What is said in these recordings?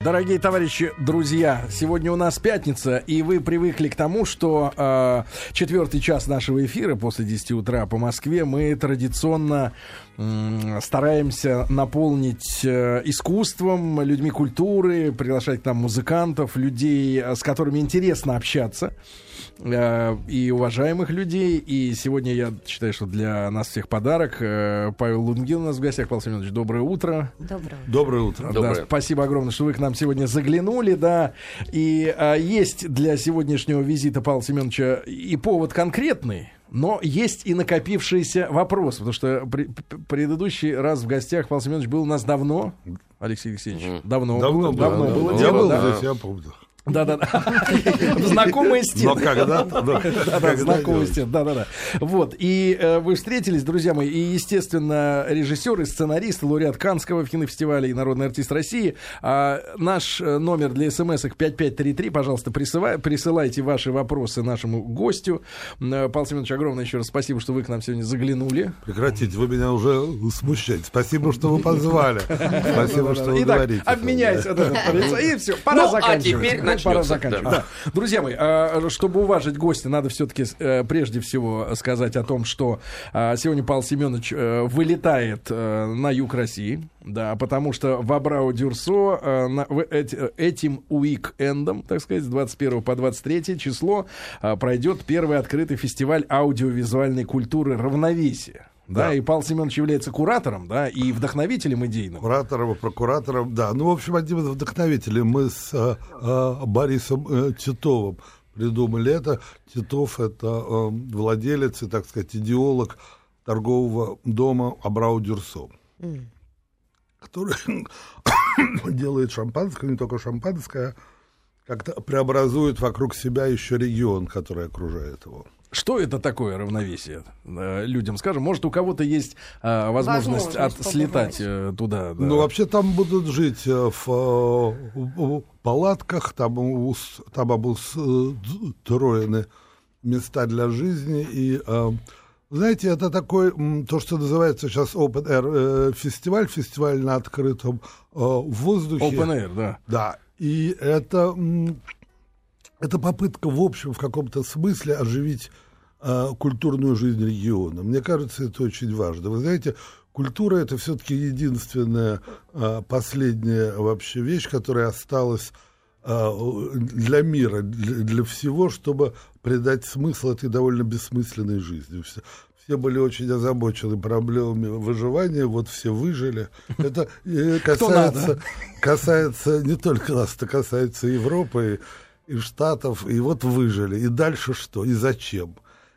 Дорогие товарищи, друзья, сегодня у нас пятница, и вы привыкли к тому, что э, четвертый час нашего эфира после 10 утра по Москве мы традиционно э, стараемся наполнить э, искусством, людьми культуры, приглашать к нам музыкантов, людей, с которыми интересно общаться э, и уважаемых людей. И сегодня я считаю, что для нас всех подарок. Э, Павел Лунгин у нас в гостях. Павел Семенович, доброе утро. Доброе утро. Доброе утро. Да, Доброе. спасибо огромное, что вы к нам сегодня заглянули, да. И а, есть для сегодняшнего визита Павла Семеновича и повод конкретный. Но есть и накопившийся вопрос, потому что при- предыдущий раз в гостях Павел Семенович был у нас давно, Алексей Алексеевич, давно, Давно было, было, давно да. было Я дело, был да. здесь, я помню. Да, да, да. Знакомые с тем. Но когда? Да, да, знакомые с тем, да, да, да. Вот, и э, вы встретились, друзья мои, и, естественно, режиссер и сценарист, лауреат Канского кинофестиваля и народный артист России. А, наш э, номер для смс-ок 5533, пожалуйста, присылай- присылайте ваши вопросы нашему гостю. Э, Павел Семенович, огромное еще раз спасибо, что вы к нам сегодня заглянули. Прекратите, вы меня уже смущаете. Спасибо, что вы позвали. Спасибо, что вы Итак, говорите. обменяйся, и все, пора Ну, а заканчивать. Ну, пора начнется, заканчивать. да. да. Друзья мои, а, чтобы уважить гостя, надо все-таки прежде всего сказать о том, что а, сегодня Павел Семенович э, вылетает э, на юг России, да, потому что в Абрау-Дюрсо э, на- в эти- этим уик-эндом, так сказать, с 21 по 23 число а, пройдет первый открытый фестиваль аудиовизуальной культуры «Равновесие». Да, Да. и Павел Семенович является куратором, да, и вдохновителем идейным. Куратором и прокуратором, да. Ну, в общем, одним из вдохновителей мы с э, э, Борисом э, Титовым придумали это. Титов — это э, владелец и, так сказать, идеолог торгового дома Абрау-Дюрсо, который делает шампанское, не только шампанское, а как-то преобразует вокруг себя еще регион, который окружает его. Что это такое равновесие? Э, Людям скажем, может, у кого-то есть а, возможность, Возможность от- слетать э, туда. да. Ну, вообще там будут жить э, в, э, в палатках, там, там обустроены места для жизни. И, э, знаете, это такой, то, что называется сейчас Open Air э, фестиваль, фестиваль на открытом э, воздухе. Open Air, да. Да, и это, это попытка, в общем, в каком-то смысле оживить э, культурную жизнь региона. Мне кажется, это очень важно. Вы знаете, культура это все-таки единственная э, последняя вообще вещь, которая осталась э, для мира, для, для всего, чтобы придать смысл этой довольно бессмысленной жизни. Все, все были очень озабочены проблемами выживания, вот все выжили. Это э, касается, касается не только нас, это касается Европы и, и Штатов, и вот выжили. И дальше что? И зачем?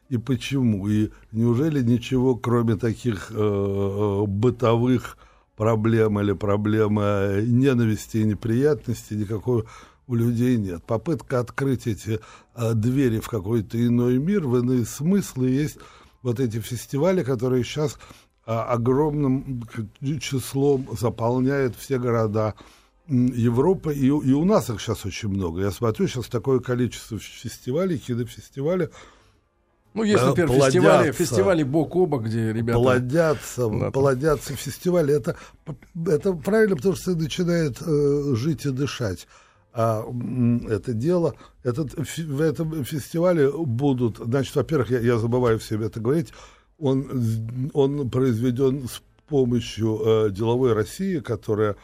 И почему? И неужели ничего, кроме таких э, э, бытовых проблем или проблем э, ненависти и неприятностей, никакой у людей нет. Попытка открыть эти э, двери в какой-то иной мир, в иные смыслы есть вот эти фестивали, которые сейчас а, огромным числом заполняют все города м, Европы, и, у- и у нас их сейчас очень много. Я смотрю, сейчас такое количество фестивалей, кинофестивалей, Ну, есть, например, плодятся. фестивали, фестивали бок о бок, где ребята... плодятся, Да. плодятся фестивали. Это, это правильно, потому что начинает э, жить и дышать. А это дело, этот, в этом фестивале будут, значит, во-первых, я, я забываю всем это говорить, он, он произведен с помощью э, деловой России, которая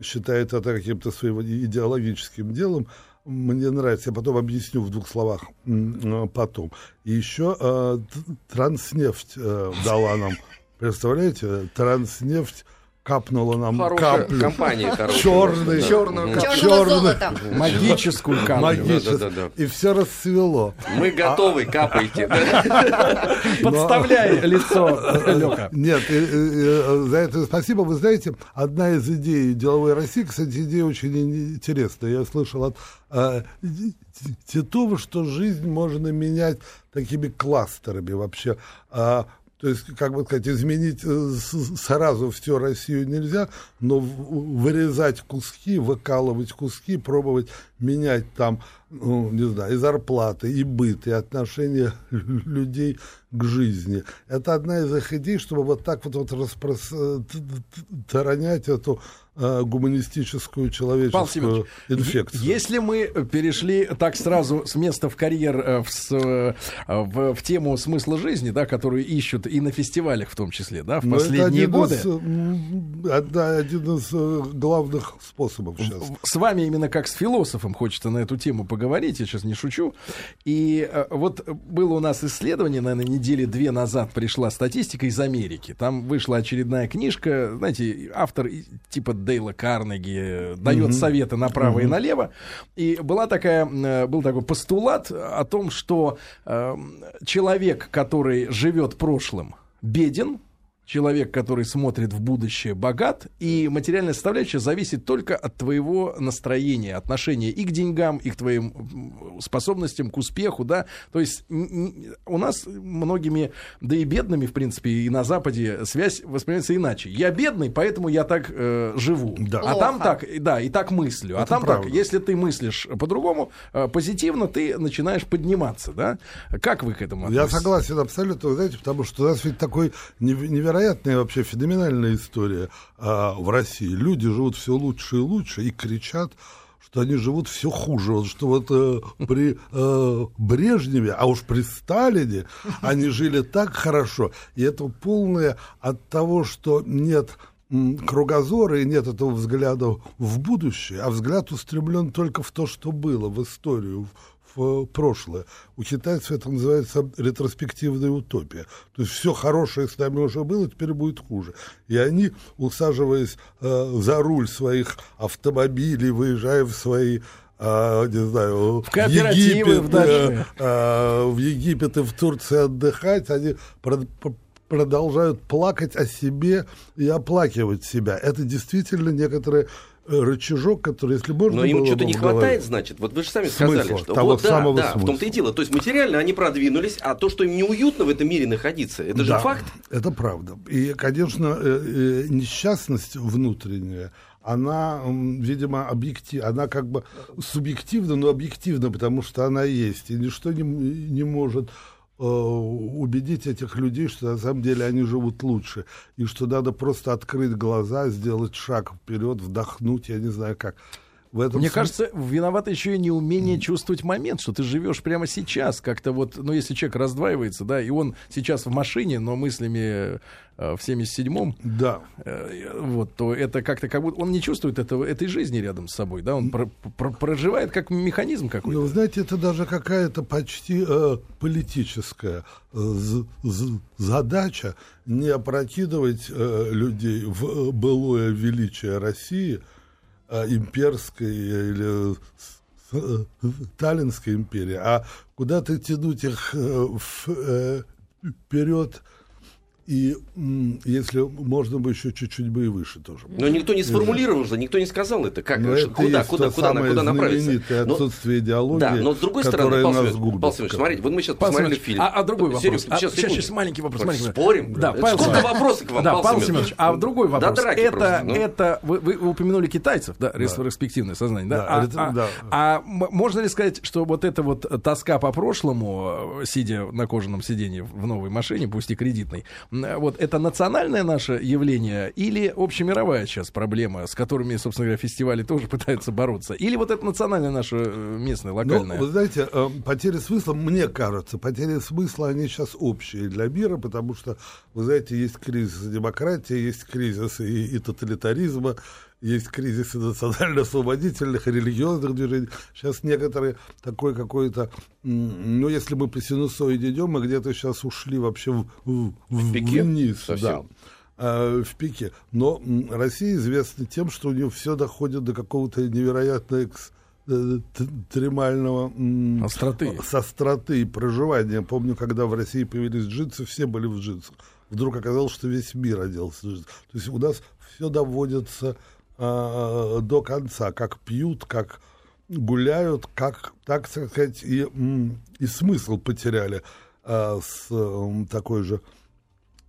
считает это каким-то своим идеологическим делом. Мне нравится, я потом объясню в двух словах э, потом. И еще э, Транснефть э, дала нам, представляете, Транснефть капнула нам Хорошая каплю. компания, хорошая. Черный, Да. Черную Мгм. каплю. Черного Чёрный. золота. Магическую магический. Да-да-да. И все расцвело. Мы готовы, капайте. да. Подставляй лицо, Лёка. Нет, и- и- и, за это спасибо. Вы знаете, одна из идей деловой России, кстати, идея очень ин- интересная. Я слышал от э, Т- Титова, что жизнь можно менять такими кластерами вообще. А, то есть, как бы сказать, изменить э, сразу всю Россию нельзя, но вырезать куски, выкалывать куски, пробовать менять там, ну, не знаю, и зарплаты, и быт, и отношения людей к жизни. Это одна из их идей, чтобы вот так вот, вот распространять эту э, гуманистическую человеческую инфекцию. Если мы перешли так сразу с места в карьер э, в, э, в, в тему смысла жизни, да, которую ищут и на фестивалях в том числе, да, в Но последние годы. Из, одна, один из главных способов сейчас. С вами именно как с философом хочется на эту тему поговорить, я сейчас не шучу. И вот было у нас исследование, наверное, недели две назад пришла статистика из Америки. Там вышла очередная книжка, знаете, автор типа Дейла Карнеги дает mm советы направо mm и налево. И была такая, э, был такой постулат о том, что э, человек, который живет прошлым, беден, человек, который смотрит в будущее, богат, и материальная составляющая зависит только от твоего настроения, отношения и к деньгам, и к твоим способностям, к успеху, да. То есть у нас многими, да и бедными, в принципе, и на Западе связь воспринимается иначе. Я бедный, поэтому я так э, живу. Да. А там так, да, и так мыслю. А Это а там правда. так, если ты мыслишь по-другому, э, позитивно, ты начинаешь подниматься, да. Как вы к этому относитесь? Я согласен абсолютно, знаете, потому что у нас ведь такой невероятный невероятная вообще феноменальная история а, в России. Люди живут все лучше и лучше и кричат, что они живут все хуже. Что вот э, при э, Брежневе, а уж при Сталине, они жили так хорошо. И это полное от того, что нет кругозора и нет этого взгляда в будущее, а взгляд устремлен только в то, что было, в историю, в прошлое. У китайцев это называется ретроспективная утопия. То есть все хорошее с нами уже было, теперь будет хуже. И они, усаживаясь э, за руль своих автомобилей, выезжая в свои а, не знаю, в, Египет, в, э, а, в Египет и в Турции отдыхать, они продолжают плакать о себе и оплакивать себя. Это действительно некоторые рычажок, который, если можно Но им что-то не хватает, значит. Вот вы же сами сказали, смысла, что того вот, самого да, да, в том-то и дело. То есть материально они продвинулись, а то, что им неуютно в этом мире находиться, это да, же факт. Это правда. И, конечно, э, э, несчастность внутренняя, она, видимо, объектив, она как бы субъективна, но объективна, потому что она есть, и ничто не, не может убедить этих людей, что на самом деле они живут лучше, и что надо просто открыть глаза, сделать шаг вперед, вдохнуть, я не знаю как. В этом Мне смысле... кажется, виновато еще и неумение чувствовать момент, что ты живешь прямо сейчас. Как-то вот, ну, если человек раздваивается, да, и он сейчас в машине, но мыслями э, в 77-м, да. э, вот, то это как-то как будто он не чувствует этого, этой жизни рядом с собой, да, он про, про, проживает как механизм какой-то. Ну, знаете, это даже какая-то почти э, политическая э, задача не опрокидывать э, людей в былое величие России – имперской или э, Таллинской империи, а куда-то тянуть их э, э, вперед и если можно бы еще чуть-чуть бы и выше тоже. Но никто не сформулировал же, никто не сказал это. Как, но это куда, куда, куда, куда, куда направиться? Но, отсутствие идеологии, Да, но с другой стороны, Павел Семенович, Павел Семенович, смотрите, вот мы сейчас Павел посмотрели фильм. А, а другой вопрос. Серег, а, сейчас, сейчас, сейчас маленький вопрос. Маленький. Спорим? Да, Павел Сколько вопросов к вам, да, Павел Семенович? А другой вопрос. Да, это, просто, ну. это вы, вы упомянули китайцев, да, да. ретроспективное сознание, да? да, а, это, а, да. а можно ли сказать, что вот эта вот тоска по прошлому, сидя на кожаном сиденье в новой машине, пусть и кредитной, вот это национальное наше явление или общемировая сейчас проблема, с которыми, собственно говоря, фестивали тоже пытаются бороться? Или вот это национальное наше э, местное, ну, локальное? Ну, вы знаете, э, потери смысла, мне кажется, потери смысла, они сейчас общие для мира, потому что, вы знаете, есть кризис демократии, есть кризис и, и тоталитаризма, есть кризисы национально-освободительных, религиозных движений. Сейчас некоторые такой какой-то, ну, если мы по синусоиде идем, мы где-то сейчас ушли вообще в, в, в вниз. Совсем. Да. Э, в пике. Но Россия известна тем, что у нее все доходит до какого-то невероятного экстремального остроты. с остроты и проживания. Помню, когда в России появились джинсы, все были в джинсах. Вдруг оказалось, что весь мир оделся в джинсы. То есть у нас все доводится а, до конца, как пьют, как гуляют, как, так сказать, и, и смысл потеряли а, с такой же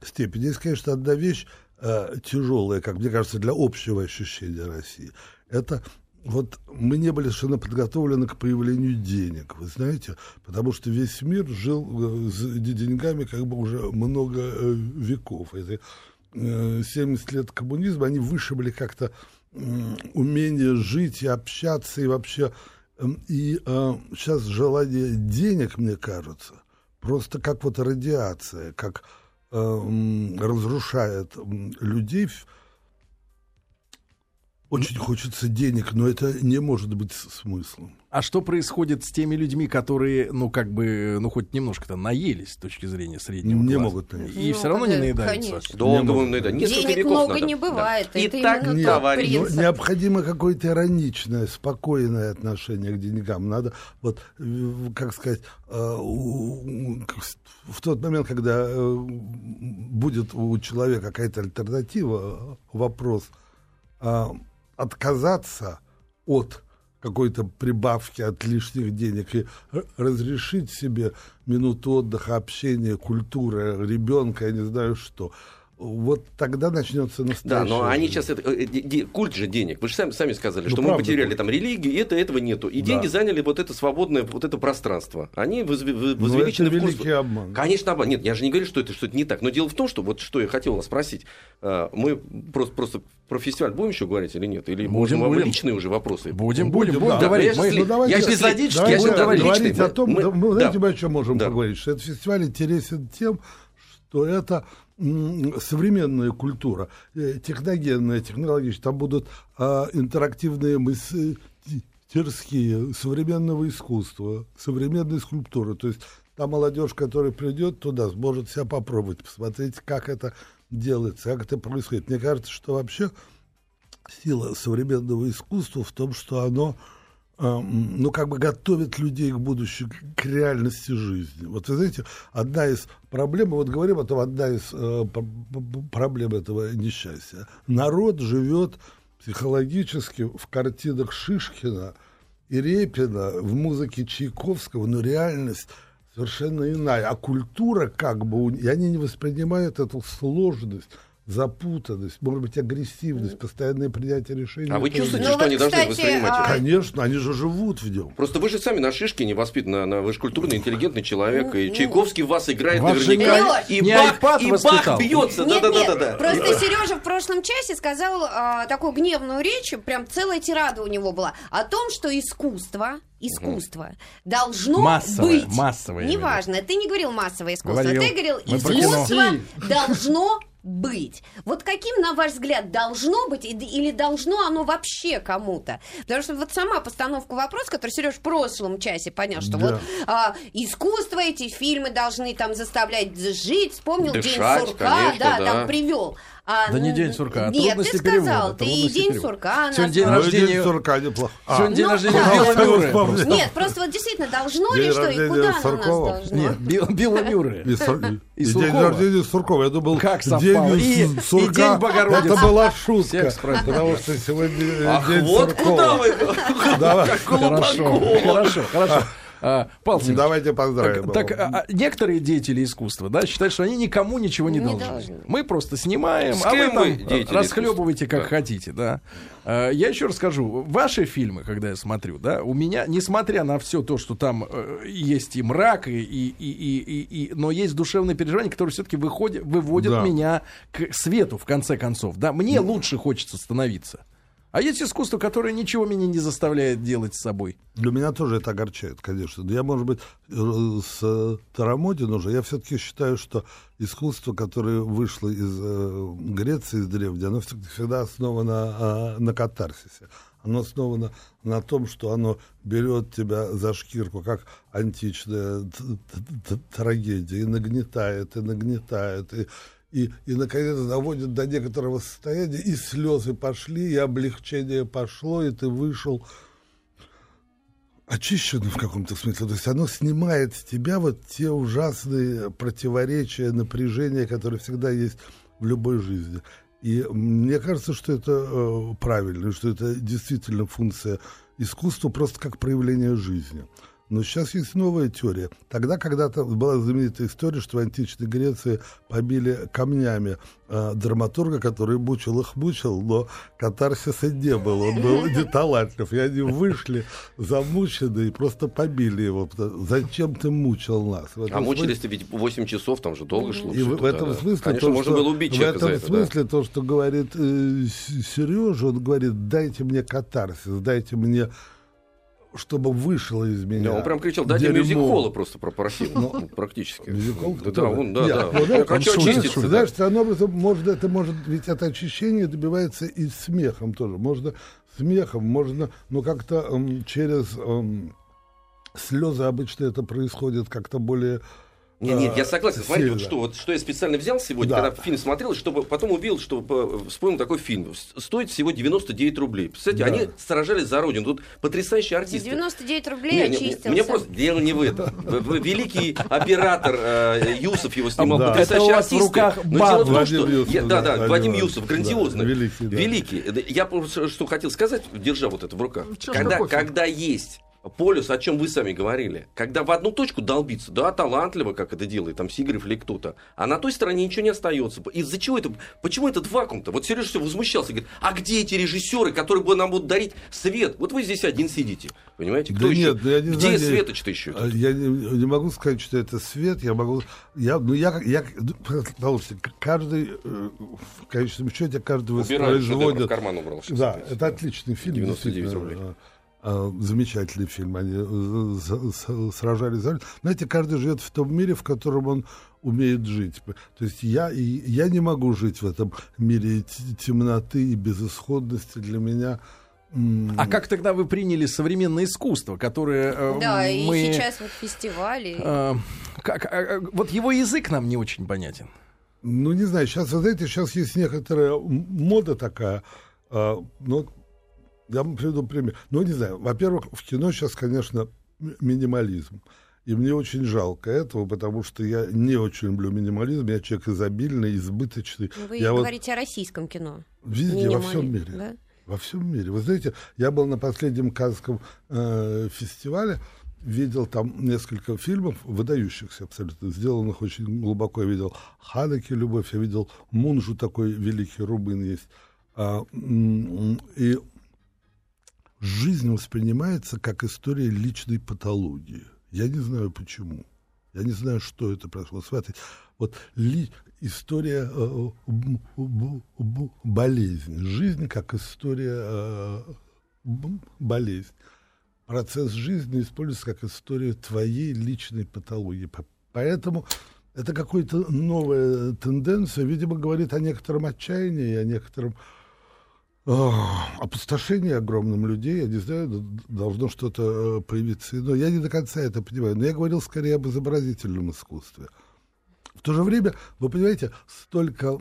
степени. Есть, конечно, одна вещь э, тяжелая, как мне кажется, для общего ощущения России. Это вот мы не были совершенно подготовлены к появлению денег, вы знаете, потому что весь мир жил э, с деньгами как бы уже много э, веков. Это 70 лет коммунизма, они вышибли как-то умение жить и общаться, и вообще... Эм, и сейчас желание денег, мне кажется, просто как вот радиация, как разрушает людей очень хочется денег, но это не может быть смыслом. А что происходит с теми людьми, которые, ну, как бы, ну, хоть немножко-то наелись с точки зрения среднего Не класса? могут наесться. И ну, все равно не наедаются? Конечно. Долго не наедаются. Денег много надо. не бывает. Да. Это и так, нет, товарищ. необходимо какое-то ироничное, спокойное отношение к деньгам. Надо, вот, как сказать, э, в тот момент, когда э, будет у человека какая-то альтернатива, вопрос а, – отказаться от какой-то прибавки от лишних денег и разрешить себе минуту отдыха, общения, культуры ребенка, я не знаю что – вот тогда начнется настоящее. Да, но они сейчас это, э, культ же денег. Вы же сами, сами сказали, ну, что мы потеряли там религию, это этого нету. И да. деньги заняли вот это свободное, вот это пространство. Они возвеличены в курс. обман. Конечно, обман. Нет, я же не говорю, что это что-то не так. Но дело в том, что вот что я хотел вас спросить. А, мы просто, просто про фестиваль будем еще говорить или нет? Или будем, можем личные уже вопросы? Будем, будем, будем, будем да. говорить. Мы, ну, давайте, я эпизодически, давайте, я сейчас говорить, говорить о том, мы, мы, знаете, да. мы о чем можем да. поговорить, что этот фестиваль интересен тем, что это современная культура, э, техногенная, технологическая, там будут а, интерактивные мастерские современного искусства, современной скульптуры. То есть та молодежь, которая придет туда, сможет себя попробовать, посмотреть, как это делается, как это происходит. Мне кажется, что вообще сила современного искусства в том, что оно ну, как бы готовит людей к будущему, к реальности жизни. Вот вы знаете, одна из проблем, вот говорим о том, одна из э, проблем этого несчастья. Народ живет психологически в картинах Шишкина и Репина, в музыке Чайковского, но реальность совершенно иная. А культура как бы, и они не воспринимают эту сложность, запутанность, может быть, агрессивность, постоянное принятие решений. А вы чувствуете, ну, что вот, они кстати, должны воспринимать а... Конечно, они же живут в нем. Просто вы же сами на шишке не воспитаны, на, вы же культурный, интеллигентный человек, ну, и ну, Чайковский в вас играет вас наверняка, и, не Бах, и Бах бьется. Нет, да, да, да, да, Просто Сережа в прошлом часе сказал а, такую гневную речь, прям целая тирада у него была, о том, что искусство искусство угу. должно массовое, быть. Массовое. Неважно, ты не говорил массовое искусство, говорил. ты говорил искусство должно быть. Вот каким, на ваш взгляд, должно быть или должно оно вообще кому-то? Потому что вот сама постановка вопроса, который Сереж в прошлом часе понял, что да. вот а, искусство, эти фильмы должны там заставлять жить, вспомнил Дышать, День сурка, конечно, да, да, там привел. А, да не день сурка, а Нет, ты сказал, ты и день перевода. сурка. Сегодня день рождения... День сурка неплохо. А. Сегодня день рождения Билла Мюррея. Нет, просто вот действительно, должно ли что и куда оно у нас должно? Нет, Билла Мюррея. И день рождения Суркова. Я думал, как совпало. И день Богородицы. Это была шутка. Потому что сегодня день вот куда вы? Хорошо, хорошо, хорошо. А, Павел ну, Давайте поздравим. Так, так а, некоторые деятели искусства да, считают, что они никому ничего не, не должны. должны. Мы просто снимаем, С а вы там расхлебывайте как да. хотите. Да. А, я еще расскажу. Ваши фильмы, когда я смотрю, да, у меня, несмотря на все то, что там э, есть и мрак, и, и, и, и, и, но есть душевные переживания, которые все-таки выходят, выводят да. меня к свету, в конце концов. Да. Мне да. лучше хочется становиться. А есть искусство, которое ничего меня не заставляет делать с собой. Для меня тоже это огорчает, конечно. Я, может быть, э, с Тарамодин уже, я все-таки считаю, что искусство, которое вышло из э, Греции, из древней, оно всегда основано а, на катарсисе. Оно основано на том, что оно берет тебя за шкирку, как античная трагедия, и нагнетает, и нагнетает, и и, и наконец доводит до некоторого состояния, и слезы пошли, и облегчение пошло, и ты вышел очищенным в каком-то смысле. То есть оно снимает с тебя вот те ужасные противоречия, напряжения, которые всегда есть в любой жизни. И мне кажется, что это э, правильно, что это действительно функция искусства, просто как проявление жизни. Но сейчас есть новая теория. Тогда когда-то была знаменитая история, что в античной Греции побили камнями э, драматурга, который мучил их мучил, но катарсиса не было. Он был не талантлив. И они вышли замученные и просто побили его. Зачем ты мучил нас? А мучились-то ведь 8 часов, там же долго шло. И в, этом смысле, Конечно, то, можно что, было убить в этом это, смысле да. то, что говорит э, Сережа, он говорит, дайте мне катарсис, дайте мне чтобы вышло из меня. Да, он прям кричал, дайте мюзик-холла просто попросил, ну, практически. Мюзик-холл? Да, да, он, да, да. Ну, да, хочу очиститься. Знаешь, образом, может, это может, ведь это очищение добивается и смехом тоже. Можно смехом, можно, ну, как-то эм, через эм, слезы обычно это происходит как-то более нет, нет, я согласен. Смотрите, вот что, вот, что я специально взял сегодня, да. когда фильм смотрел, чтобы потом увидел, что вспомнил такой фильм. Стоит всего 99 рублей. Представляете, да. они сражались за родину. Тут потрясающие артисты. 99 рублей не, очистился. Мне просто дело не в этом. Великий оператор э, Юсов его снимал. Да. Потрясающие артисты. В руках Но дело в том, что... Юсов, я, да, да, Вадим Юсов, грандиозный. Да, великий, да. великий. Я просто что хотел сказать, держа вот это в руках. Когда, когда есть полюс, о чем вы сами говорили. Когда в одну точку долбиться, да, талантливо, как это делает там Сигарев или кто-то, а на той стороне ничего не остается. Из-за чего это? Почему этот вакуум-то? Вот Сережа все возмущался, говорит, а где эти режиссеры, которые бы нам будут дарить свет? Вот вы здесь один сидите, понимаете? Кто да еще? Нет, я не где знаю, Светоч-то еще? Я не, не могу сказать, что это свет, я могу... Я, ну, я, я, каждый, э, в конечном счете, каждый воспроизводит... в карман убрал. Да, это отличный фильм. 99 рублей. А, замечательный фильм. Они э, сражались за... Знаете, каждый живет в том мире, в котором он умеет жить. То есть я, я не могу жить в этом мире темноты и безысходности. Для меня... А как тогда вы приняли современное искусство, которое э, да, мы... и сейчас вот фестивали. Э, как, э, вот его язык нам не очень понятен. Ну, не знаю, сейчас, вы знаете, сейчас есть некоторая мода такая, э, ну, я вам приведу пример. Ну, не знаю, во-первых, в кино сейчас, конечно, минимализм. И мне очень жалко этого, потому что я не очень люблю минимализм. Я человек изобильный, избыточный. Вы я говорите вот... о российском кино. Везде, Минимали... во всем мире. Да? Во всем мире. Вы знаете, я был на последнем Канском э, фестивале, видел там несколько фильмов, выдающихся абсолютно, сделанных очень глубоко. Я видел Ханаки «Любовь», я видел Мунжу, такой великий рубин есть. А, и жизнь воспринимается как история личной патологии. Я не знаю почему. Я не знаю, что это происходит. Смотрите, вот ли, история э, болезни. Жизнь как история э, болезни. Процесс жизни используется как история твоей личной патологии. Поэтому это какая-то новая тенденция, видимо, говорит о некотором отчаянии, о некотором опустошение огромным людей, я не знаю, должно что-то э, появиться. Но я не до конца это понимаю. Но я говорил скорее об изобразительном искусстве. В то же время, вы понимаете, столько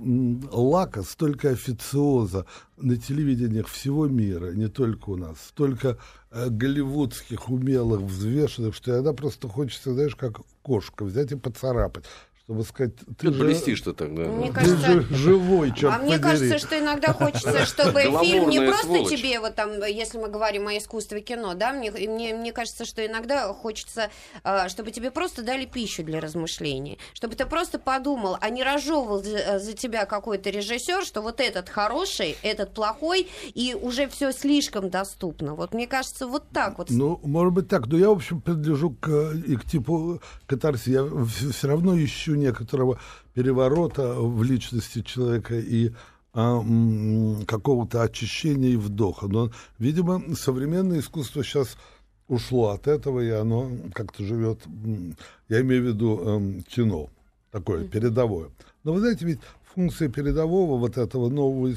лака, столько официоза на телевидениях всего мира, не только у нас, столько э, голливудских умелых, взвешенных, что иногда просто хочется, знаешь, как кошка взять и поцарапать чтобы сказать, ты, ты же, блестишь ты так, да. Мне ты кажется, же живой, черт А подери. мне кажется, что иногда хочется, чтобы фильм не просто тебе, вот там, если мы говорим о искусстве кино, да, мне, мне, мне кажется, что иногда хочется, а, чтобы тебе просто дали пищу для размышлений, чтобы ты просто подумал, а не разжевывал за, за тебя какой-то режиссер, что вот этот хороший, этот плохой, и уже все слишком доступно. Вот мне кажется, вот так вот. Ну, может быть так, но я, в общем, принадлежу к, и к типу катарсиса. Я все равно ищу некоторого переворота в личности человека и а, какого-то очищения и вдоха. Но, видимо, современное искусство сейчас ушло от этого, и оно как-то живет, я имею в виду э, кино, такое передовое. Но вы знаете, ведь функция передового вот этого нового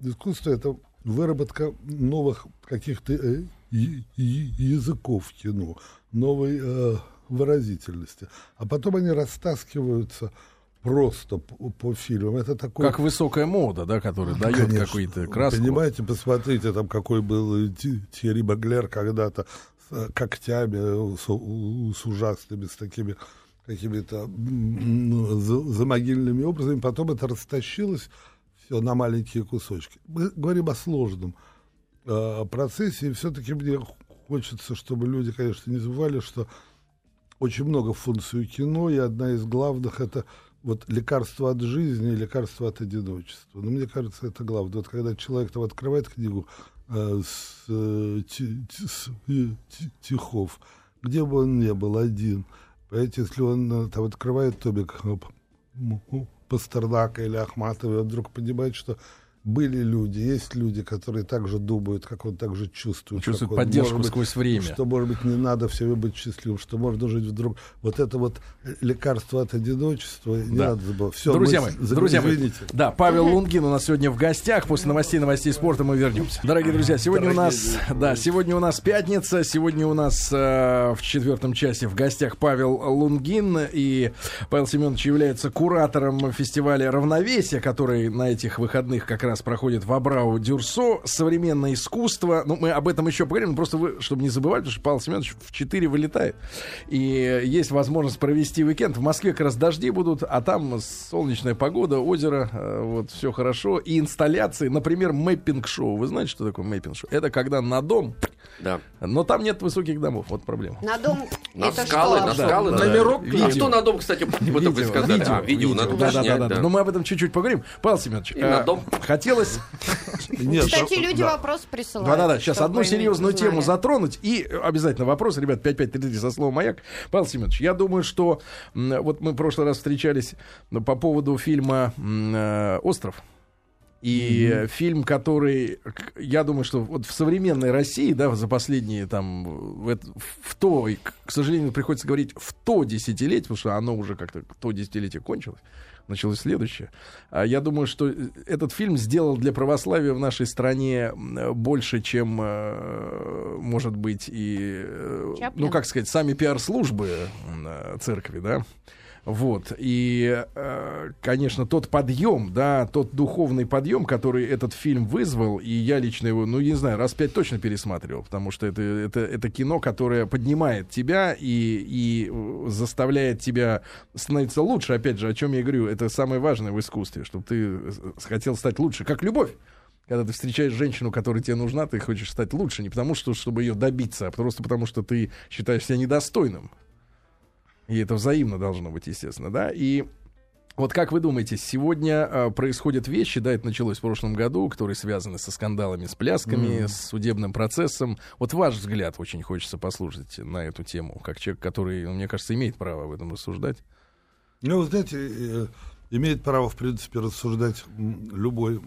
искусства это выработка новых каких-то э, языков кино, новой э, выразительности. А потом они растаскиваются просто по, по фильмам. Это такой... Как высокая мода, да, которая дает какую-то краску. Понимаете, посмотрите, там какой был Тьерри Баглер когда-то с э, когтями, э, с, с ужасными, с такими какими-то замогильными образами. Потом это растащилось все на маленькие кусочки. Мы говорим о сложном э, процессе, и все-таки мне хочется, чтобы люди, конечно, не забывали, что очень много функций у кино, и одна из главных это вот лекарство от жизни и лекарство от одиночества. Но мне кажется, это главное. Вот когда человек там открывает книгу э, с, э, с э, Тихов, где бы он ни был один, понимаете, если он э, там открывает томик Пастернака или Ахматова, он вдруг понимает, что были люди, есть люди, которые так же думают, как он так же чувствует. Чувствует он, поддержку быть, сквозь время. Что, может быть, не надо все время быть счастливым, что можно жить вдруг. Вот это вот лекарство от одиночества, не да. надо забывать. Все, друзья мы, мои, друзья мои, да, Павел Лунгин у нас сегодня в гостях. После новостей, новостей спорта мы вернемся. Дорогие друзья, сегодня Дорогие у нас, друзья. да, сегодня у нас пятница, сегодня у нас э, в четвертом часе в гостях Павел Лунгин, и Павел Семенович является куратором фестиваля «Равновесие», который на этих выходных как раз раз проходит в Абрау Дюрсо. Современное искусство. Ну, мы об этом еще поговорим. Просто вы, чтобы не забывать, потому что Павел Семенович в 4 вылетает. И есть возможность провести уикенд. В Москве как раз дожди будут, а там солнечная погода, озеро, э, вот все хорошо. И инсталляции, например, мэппинг-шоу. Вы знаете, что такое мэппинг-шоу? Это когда на дом, да. но там нет высоких домов. Вот проблема. На дом на это скалы, что? на скалы, да. номерок. Да. А что на дом, кстати, вы только сказали? Видео, а, видео, видео надо да, да, да, да, Но мы об этом чуть-чуть поговорим. Павел Семенович, и на дом хотелось... Нет, Кстати, люди да. вопрос присылают. Да-да-да, сейчас одну серьезную тему затронуть. И обязательно вопрос, ребят, 5533 со словом «Маяк». Павел Семенович, я думаю, что вот мы в прошлый раз встречались по поводу фильма э, «Остров». И mm-hmm. фильм, который, я думаю, что вот в современной России, да, за последние там, в, в то, к сожалению, приходится говорить в то десятилетие, потому что оно уже как-то то десятилетие кончилось началось следующее. А я думаю, что э, этот фильм сделал для православия в нашей стране больше, чем, э, может быть, и, э, Чаплин. ну, как сказать, сами пиар-службы церкви, да. Вот. И, э, конечно, тот подъем, да, тот духовный подъем, который этот фильм вызвал, и я лично его, ну, не знаю, раз пять точно пересматривал, потому что это, это, это кино, которое поднимает тебя и, и заставляет тебя становиться лучше. Опять же, о чем я говорю, это самое важное в искусстве, чтобы ты хотел стать лучше, как любовь когда ты встречаешь женщину, которая тебе нужна, ты хочешь стать лучше, не потому что, чтобы ее добиться, а просто потому что ты считаешь себя недостойным. И это взаимно должно быть, естественно, да. И вот как вы думаете, сегодня э, происходят вещи, да, это началось в прошлом году, которые связаны со скандалами, с плясками, mm. с судебным процессом. Вот ваш взгляд очень хочется послушать на эту тему, как человек, который, ну, мне кажется, имеет право об этом рассуждать. Ну, вы знаете, э, имеет право, в принципе, рассуждать любой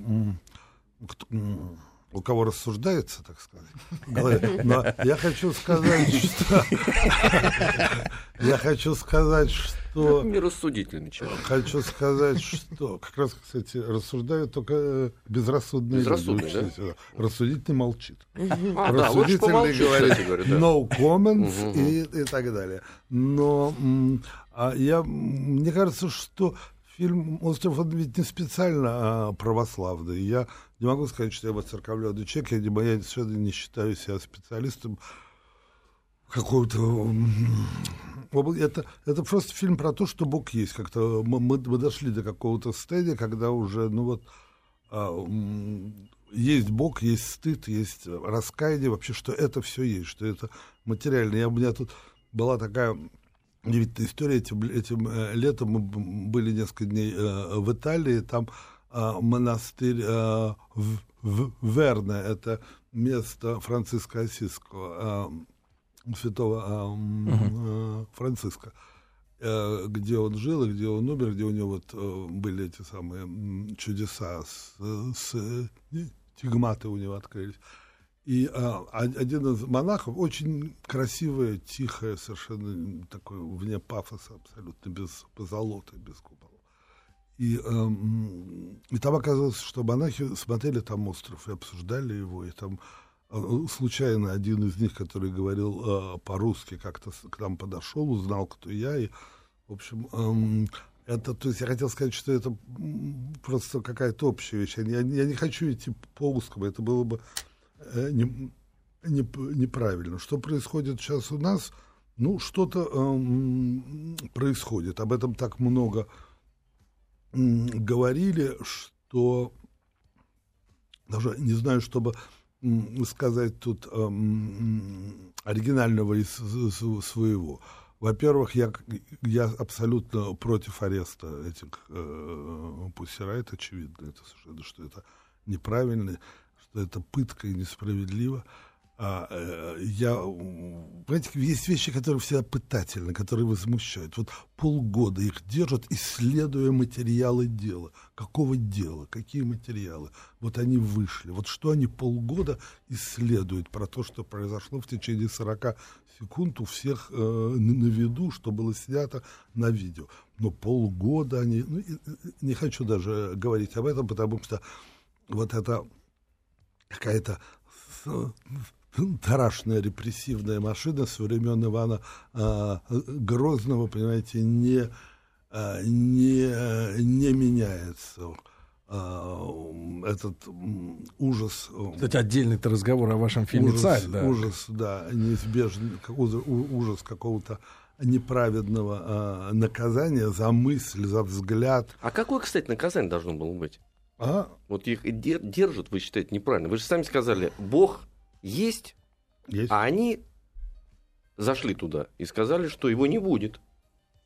у кого рассуждается, так сказать. Но я хочу сказать, что... Я хочу сказать, что... Нерассудительный человек. Хочу сказать, что... Как раз, кстати, рассуждают только э, безрассудные Безрассудный, да? Рассудительный молчит. А, Рассудительный говорит no comments и, и так далее. Но а я, мне кажется, что фильм «Остров» он ведь не специально а православный. Я не могу сказать, что я воцерковленный человек, я, не, я совершенно не считаю себя специалистом какого-то... Это, это просто фильм про то, что Бог есть. Как-то мы, мы, дошли до какого-то стадия, когда уже, ну вот, а, есть Бог, есть стыд, есть раскаяние, вообще, что это все есть, что это материально. Я, у меня тут была такая удивительная история. Этим, этим э, летом мы были несколько дней э, в Италии, там э, монастырь э, в, в Верне, это место Франциска Осиского, э, святого э, э, Франциска, э, где он жил и где он умер, где у него вот э, были эти самые чудеса с, с тигматы у него открылись. И а, один из монахов, очень красивое, тихое, совершенно такое вне пафоса, абсолютно без позолоты, без купола. И, эм, и там оказалось, что монахи смотрели там остров и обсуждали его, и там э, случайно один из них, который говорил э, по-русски, как-то к нам подошел, узнал, кто я, и, в общем, эм, это, то есть я хотел сказать, что это просто какая-то общая вещь. Я, я не хочу идти по узкому, это было бы не, не, неправильно. Что происходит сейчас у нас? Ну, что-то эм, происходит. Об этом так много говорили, что даже не знаю, чтобы сказать тут, эм, оригинального из своего. Во-первых, я, я абсолютно против ареста этих э, пусирайт, очевидно, это совершенно, что это неправильно, это пытка и несправедливо. А, э, я, понимаете, есть вещи, которые всегда пытательны, которые возмущают. Вот полгода их держат, исследуя материалы дела. Какого дела? Какие материалы? Вот они вышли. Вот что они полгода исследуют про то, что произошло в течение 40 секунд у всех э, на виду, что было снято на видео. Но полгода они... Ну, не хочу даже говорить об этом, потому что вот это какая-то страшная репрессивная машина со времен Ивана а, Грозного, понимаете, не, а, не, не меняется. А, этот ужас... Кстати, отдельный-то разговор о вашем фильме ужас, «Царь», да. Ужас, да, неизбежный, ужас какого-то неправедного а, наказания за мысль, за взгляд. А какое, кстати, наказание должно было быть? А? Вот их держат, вы считаете, неправильно. Вы же сами сказали, Бог есть, есть. а они зашли туда и сказали, что его не будет.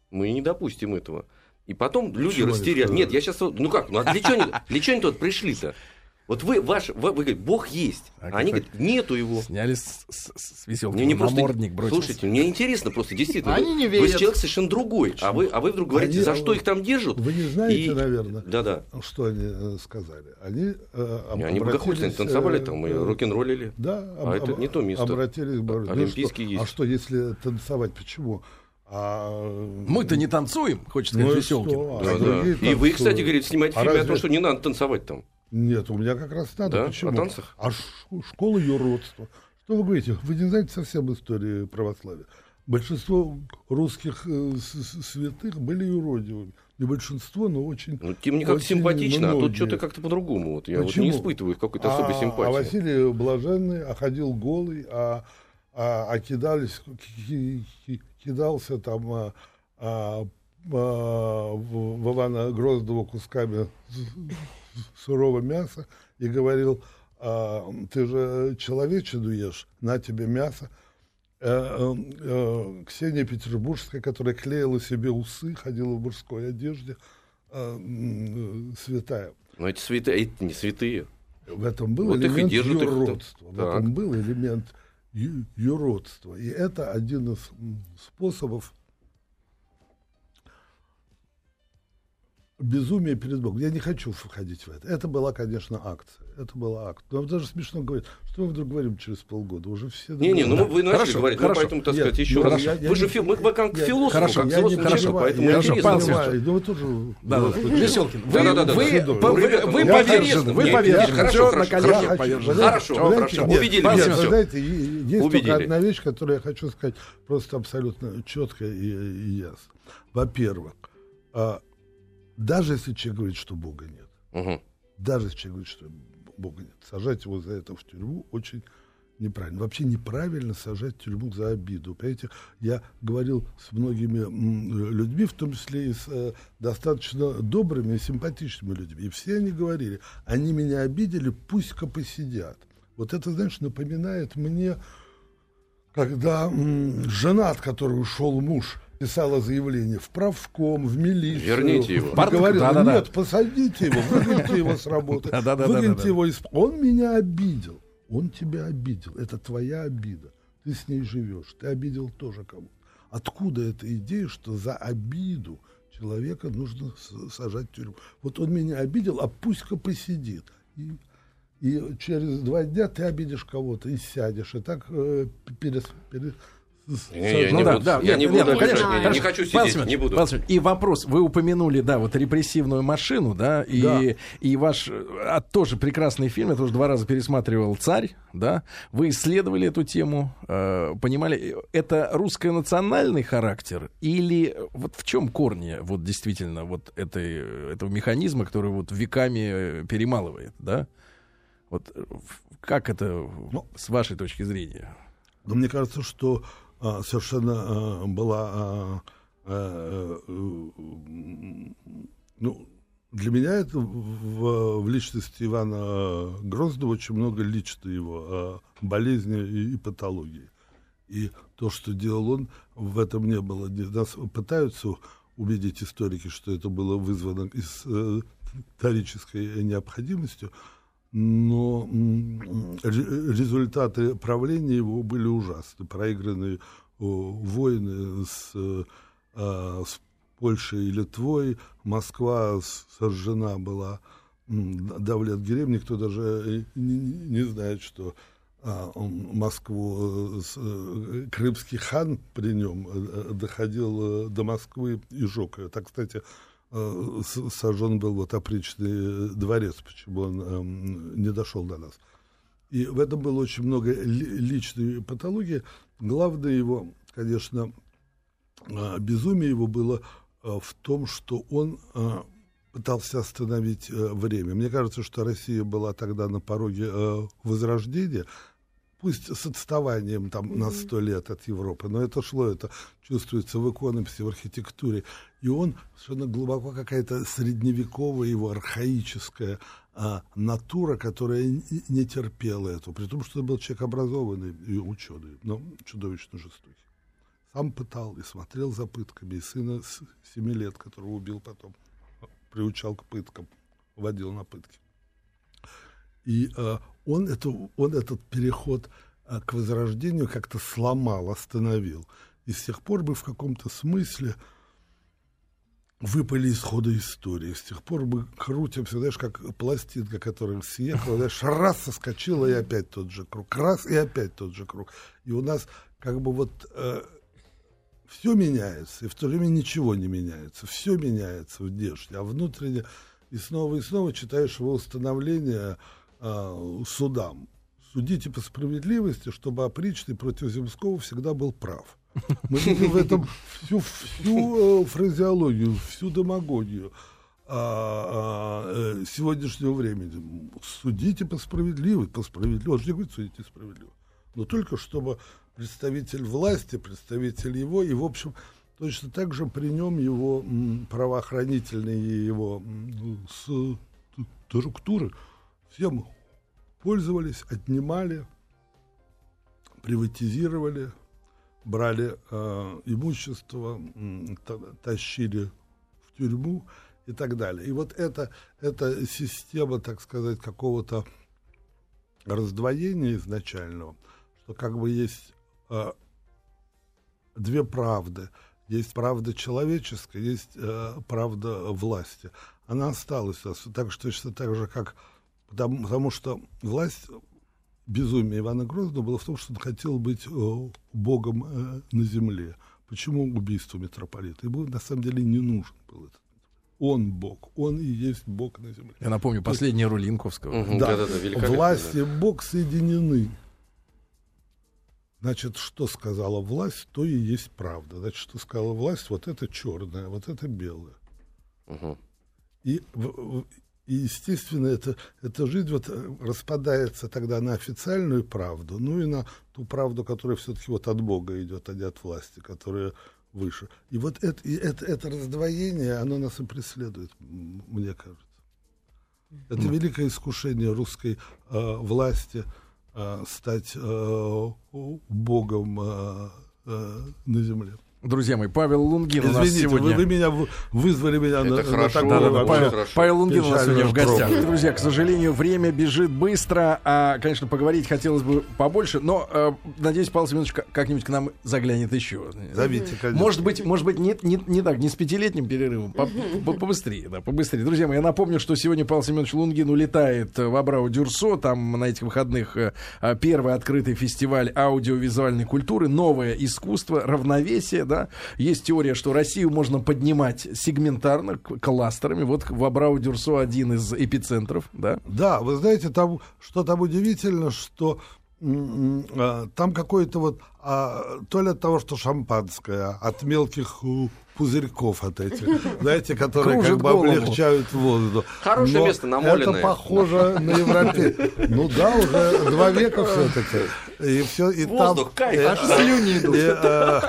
Мы не допустим этого. И потом люди растеряли. Нет, я сейчас... Ну как, ну а для чего они, для чего они тут пришли-то? Вот вы, ваш, вы, вы говорите, Бог есть. А, а они говорят, нету его. Сняли с, с, с веселки, мне не просто, бросился. Слушайте, мне интересно просто, действительно. Они вы, не верят. Вы человек совершенно другой. А вы, а вы вдруг говорите, они, за что их там держат? Вы не знаете, и... наверное, да-да. что они э, сказали. Они, э, они они танцевали э, там, и рок-н-роллили. Да. А это не то место. Обратились, а, Олимпийский что, есть. А что, если танцевать, почему? А... Мы-то не танцуем, хочет сказать ну Веселкин. А да, да. И вы, кстати, говорите, снимаете а фильм разве... о том, что не надо танцевать там. Нет, у меня как раз надо. Да? Почему? О танцах? А школа юродства. Что вы говорите? Вы не знаете совсем истории православия. Большинство русских э, святых были юродивыми. Не большинство, но очень. Ну, тем не как симпатично, многие. а тут что-то как-то по-другому. Вот я вот не испытываю какой-то особой а, симпатии. А Василий Блаженный, а ходил голый, а, а, а кидались, кидался там а, а, а, в Ивана Грозного кусками сурового мяса и говорил, а, ты же человечину ешь, на тебе мясо. Э, э, Ксения Петербургская, которая клеила себе усы, ходила в мужской одежде, э, святая. Но эти святые, эти не святые. В этом был вот элемент юродства. В этом был элемент юродства. И это один из способов безумие перед Богом. Я не хочу входить в это. Это была, конечно, акция. Это была акция. Но даже смешно говорить, что мы вдруг говорим через полгода. Уже все... Не-не, ну вы начали хорошо, говорить, хорошо. ну поэтому, так сказать, еще раз. Я, вы же я, мы, мы как я, философ, хорошо, как я не, хорошо, поэтому я хорошо, Павел Сергеевич. Ну вы тоже... Да, да, Веселкин, вы, да, да, да, вы, да, вы, вы, вы повержены, вы повержены. Хорошо, хорошо, хорошо, хорошо, убедили меня. Знаете, есть только одна вещь, которую я хочу сказать просто абсолютно четко и ясно. Во-первых, даже если человек говорит, что Бога нет. Угу. Даже если человек говорит, что Бога нет. Сажать его за это в тюрьму очень неправильно. Вообще неправильно сажать в тюрьму за обиду. Понимаете, я говорил с многими людьми, в том числе и с э, достаточно добрыми и симпатичными людьми. И все они говорили, они меня обидели, пусть-ка посидят. Вот это, знаешь, напоминает мне, когда м, жена, от которой ушел муж, писала заявление в правком, в милицию. Верните его. И говорила, да, да, нет, посадите его, выгоните его с работы, выгоните его из... Он меня обидел. Он тебя обидел. Это твоя обида. Ты с ней живешь. Ты обидел тоже кого-то. Откуда эта идея, что за обиду человека нужно сажать в тюрьму? Вот он меня обидел, а пусть-ка посидит. И, и через два дня ты обидишь кого-то и сядешь. И так э, перес, перес, я, ну, не да, буду, да, я нет, не буду, нет, конечно, я не хочу сидеть, Павел не буду. Павел и вопрос, вы упомянули, да, вот репрессивную машину, да, и, да. и ваш а, тоже прекрасный фильм, я тоже два раза пересматривал «Царь», да, вы исследовали эту тему, э, понимали, это русско-национальный характер или вот в чем корни вот действительно вот этой, этого механизма, который вот веками перемалывает, да? Вот как это ну, с вашей точки зрения? Ну, мне кажется, что совершенно а, была а, ну, для меня это в, в личности Ивана Грозного очень много лично его болезни и, и патологии. И то, что делал он, в этом не было. Нас пытаются убедить историки, что это было вызвано э, исторической необходимостью, но результаты правления его были ужасны. Проигранные войны с, а, с Польшей и Литвой, Москва сожжена была Давлет Герем, никто даже не, не знает, что а, Москву, э, э, крымский хан при нем э, доходил до Москвы и жег ее. Так, кстати, сожжен был вот опричный дворец, почему он эм, не дошел до нас. И в этом было очень много личной патологии. Главное его, конечно, безумие его было в том, что он пытался остановить время. Мне кажется, что Россия была тогда на пороге возрождения, пусть с отставанием там на сто лет от Европы, но это шло, это чувствуется в иконописи, в архитектуре. И он совершенно глубоко какая-то средневековая его архаическая а, натура, которая не, терпела этого, при том, что он был человек образованный и ученый, но чудовищно жестокий. Сам пытал и смотрел за пытками, и сына с семи лет, которого убил потом, приучал к пыткам, водил на пытки. И э, он, это, он этот переход э, к возрождению как-то сломал, остановил. И с тех пор мы в каком-то смысле выпали из хода истории. С тех пор мы крутимся, знаешь, как пластинка, которая съехала, знаешь, раз соскочила, и опять тот же круг, раз, и опять тот же круг. И у нас как бы вот э, все меняется, и в то время ничего не меняется. Все меняется внешне, а внутренне и снова и снова читаешь его установление э, судам. Судите по справедливости, чтобы опричный против Земского всегда был прав. Мы видим в этом всю, всю э, фразеологию, всю демагогию а, а, э, сегодняшнего времени. Судите по справедливости, по справедливости. Он же не говорит, судите справедливо. Но только чтобы представитель власти, представитель его, и, в общем, точно так же при нем его м, правоохранительные его м, структуры всем пользовались, отнимали, приватизировали, брали э, имущество, тащили в тюрьму и так далее. И вот это, эта система, так сказать, какого-то раздвоения изначального, что как бы есть э, две правды. Есть правда человеческая, есть э, правда власти. Она осталась у нас. Так что точно так же, как Потому, потому что власть, безумие Ивана Грозного было в том, что он хотел быть э, богом э, на земле. Почему убийство митрополита? Ему на самом деле не нужен был этот он Бог, он и есть Бог на земле. Я напомню, последний роль Янковского. Угу, да, да, да власть и Бог соединены. Значит, что сказала власть, то и есть правда. Значит, что сказала власть, вот это черное, вот это белое. Угу. И и, естественно, это, эта жизнь вот э, распадается тогда на официальную правду, ну и на ту правду, которая все-таки вот от Бога идет, а не от власти, которая выше. И вот это, и это, это раздвоение, оно нас и преследует, мне кажется. Это великое искушение русской э, власти э, стать э, Богом э, э, на земле. Друзья мои, Павел Лунгин Извините, у нас сегодня. Вы, вы меня вызвали меня Это на, хорошо, на такое, да, да, Павел, хорошо. Павел Лунгин у нас сегодня в гостях. Друзья, к сожалению, время бежит быстро, а, конечно, поговорить хотелось бы побольше, но э, надеюсь, Павел Семенович как-нибудь к нам заглянет еще. Зовите, конечно. Может быть, может быть, не, не, не так, не с пятилетним перерывом, по, по, побыстрее, да, побыстрее. Друзья мои, я напомню, что сегодня Павел Семенович Лунгин улетает в Абрау Дюрсо, там на этих выходных э, первый открытый фестиваль аудиовизуальной культуры, новое искусство, равновесие, да, есть теория, что Россию можно поднимать сегментарно, кластерами. Вот в Абрау-Дюрсо один из эпицентров, да? Да, вы знаете, там, что там удивительно, что а, там какое-то вот, а, то ли от того, что шампанское, от мелких пузырьков от этих, знаете, которые Кружит как бы голову. облегчают воздух. Хорошее Но место намоленное. Это похоже на Европе. Ну да, уже два века все-таки. И все, и Воздух, там, кайф, аж слюни идут. И, э,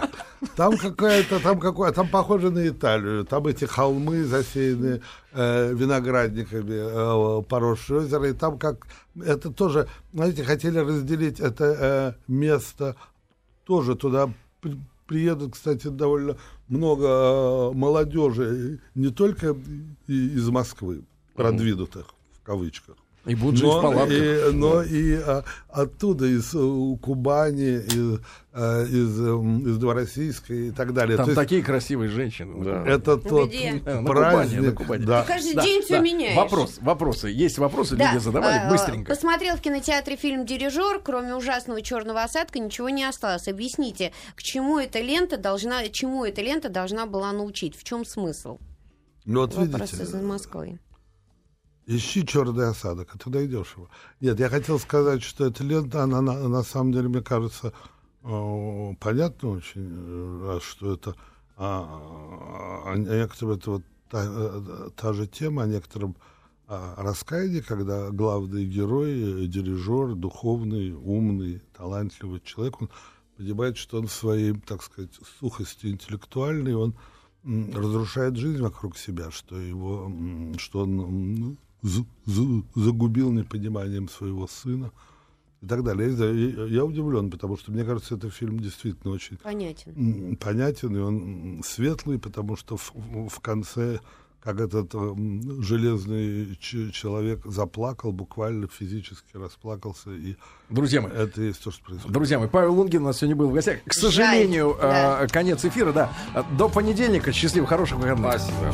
там какая-то, там какое, там похоже на Италию. Там эти холмы засеяны э, виноградниками, э, поросшие озеро, и там как это тоже, знаете, хотели разделить это э, место тоже туда приедут, кстати, довольно много э, молодежи, не только из Москвы, продвинутых в кавычках, и будут жить но, в палатках. И, но и а, оттуда, из у Кубани, из, а, из, из Новороссийска и так далее. Там То такие есть, красивые женщины. Да. Это ну, тот Где? праздник. На Кубани, Да. Ты каждый да, день да, все да. меняешь. Вопрос, вопросы. Есть вопросы, да. люди задавали а, быстренько. Посмотрел в кинотеатре фильм «Дирижер», кроме ужасного черного осадка ничего не осталось. Объясните, к чему эта лента должна, чему эта лента должна была научить? В чем смысл? Ну, вот Вопрос видите, из Москвы. Ищи черный осадок, это найдешь его. Нет, я хотел сказать, что эта лента, она на, на самом деле, мне кажется, э, понятно очень, что это а, а, а некоторым это вот та, э, та же тема, а некоторым а, раскаяние, когда главный герой, дирижер, духовный, умный, талантливый человек, он понимает, что он своей, так сказать, сухостью интеллектуальной, он разрушает жизнь вокруг себя, что его, что он ну, загубил непониманием своего сына и так далее. Я, я удивлен, потому что мне кажется, этот фильм действительно очень понятен, понятен и он светлый, потому что в, в конце как этот железный человек заплакал, буквально физически расплакался. И Друзья мои, это есть то, что происходит. Друзья мои, Павел Лунгин у нас сегодня был в гостях. К сожалению, Жаль, да. конец эфира, да. До понедельника. Счастливо, хороших выходных. Спасибо.